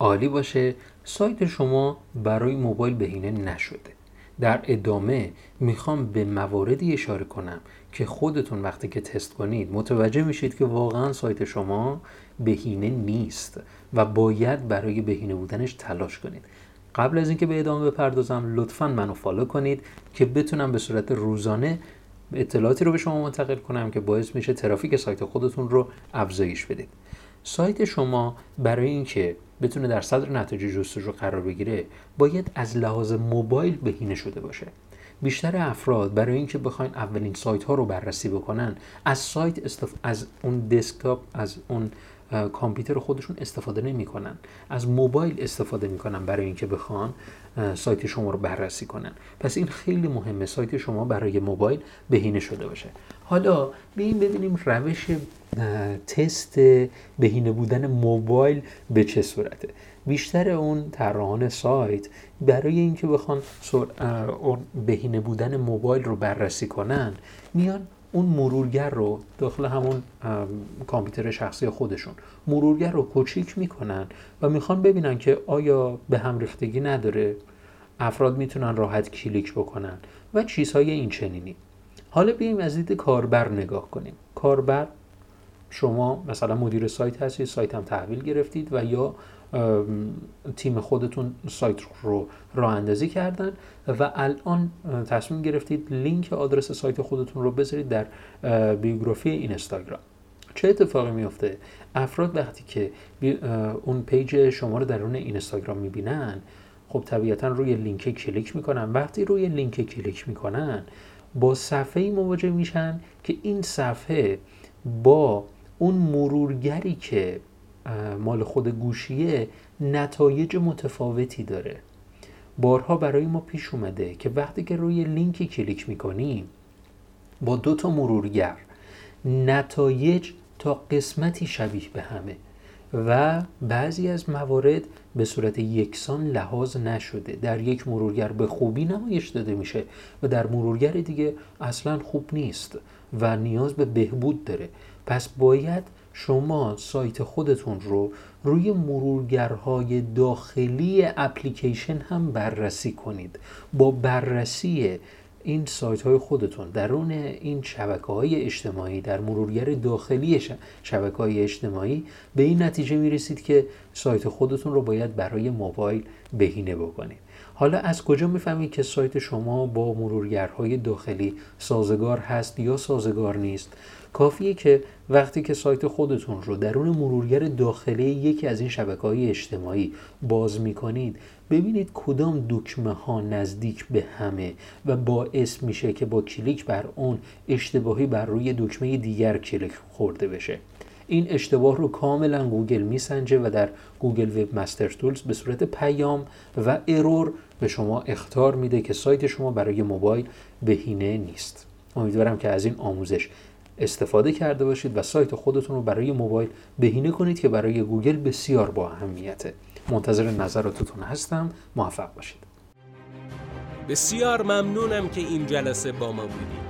عالی باشه. سایت شما برای موبایل بهینه نشده. در ادامه می‌خوام به مواردی اشاره کنم که خودتون وقتی که تست کنید متوجه میشید که واقعا سایت شما بهینه نیست و باید برای بهینه بودنش تلاش کنید. قبل از اینکه به ادامه بپردازم لطفا منو فالو کنید که بتونم به صورت روزانه اطلاعاتی رو به شما منتقل کنم که باعث میشه ترافیک سایت خودتون رو افزایش بدید. سایت شما برای اینکه بتونه در صدر نتایج جستجو قرار بگیره باید از لحاظ موبایل بهینه شده باشه. بیشتر افراد برای اینکه بخواین اولین سایت ها رو بررسی بکنن از سایت استف... از اون دسکتاپ از اون کامپیوتر خودشون استفاده نمی‌کنن. از موبایل استفاده می‌کنن برای اینکه بخوان سایت شما رو بررسی کنن. پس این خیلی مهمه سایت شما برای موبایل بهینه شده باشه. حالا بیایم ببینیم روش تست بهینه بودن موبایل به چه صورته؟ بیشتر اون طراحان سایت برای اینکه بخوان بهینه بودن موبایل رو بررسی کنن میان اون مرورگر رو داخل همون کامپیوتر شخصی خودشون مرورگر رو کوچیک می‌کنن و می‌خوان ببینن که آیا به هم ریختگی نداره افراد می‌تونن راحت کلیک بکنن و چیزهای این چنینی. حالا بیایم از دید کاربر نگاه کنیم. کاربر شما مثلا مدیر سایت هستید سایت هم تحویل گرفتید و یا تیم خودتون سایت رو راه اندازی کردن و الان تصمیم گرفتید لینک آدرس سایت خودتون رو بذارید در بیوگرافی اینستاگرام. چه اتفاقی میفته افراد وقتی که اون page شما رو درون اینستاگرام می‌بینن خب طبیعتا روی لینک کلیک می‌کنن. وقتی روی لینک کلیک می‌کنن با صفحه مواجه میشن که این صفحه با اون مرورگری که مال خود گوشیه نتایج متفاوتی داره. بارها برای ما پیش اومده که وقتی که روی لینکی کلیک می‌کنیم با دو تا مرورگر نتایج تا قسمتی شبیه به همه و بعضی از موارد به صورت یکسان لحاظ نشده. در یک مرورگر به خوبی نمایش داده میشه و در مرورگر دیگه اصلا خوب نیست و نیاز به بهبود داره. پس باید شما سایت خودتون رو روی مرورگرهای داخلی اپلیکیشن هم بررسی کنید. با بررسی این سایت های خودتون درون این شبکه های اجتماعی در مرورگر داخلی شبکه های اجتماعی به این نتیجه می رسید که سایت خودتون رو باید برای موبایل بهینه بکنید. حالا از کجا می‌فهمید که سایت شما با مرورگرهای داخلی سازگار هست یا سازگار نیست؟ کافیه که وقتی که سایت خودتون رو درون مرورگر داخلی یکی از این شبکه های اجتماعی باز می‌کنید ببینید کدام دکمه ها نزدیک به همه و باعث میشه که با کلیک بر اون اشتباهی بر روی دکمه دیگر کلیک خورده بشه. این اشتباه رو کاملا گوگل میسنجه و در Google Webmaster Tools به صورت پیام و error به شما اخطار میده که سایت شما برای موبایل بهینه نیست. امیدوارم که از این آموزش استفاده کرده باشید و سایت خودتون رو برای موبایل بهینه کنید که برای گوگل بسیار با اهمیته. منتظر نظراتتون هستم. موفق باشید. بسیار ممنونم که این جلسه با ما بودید.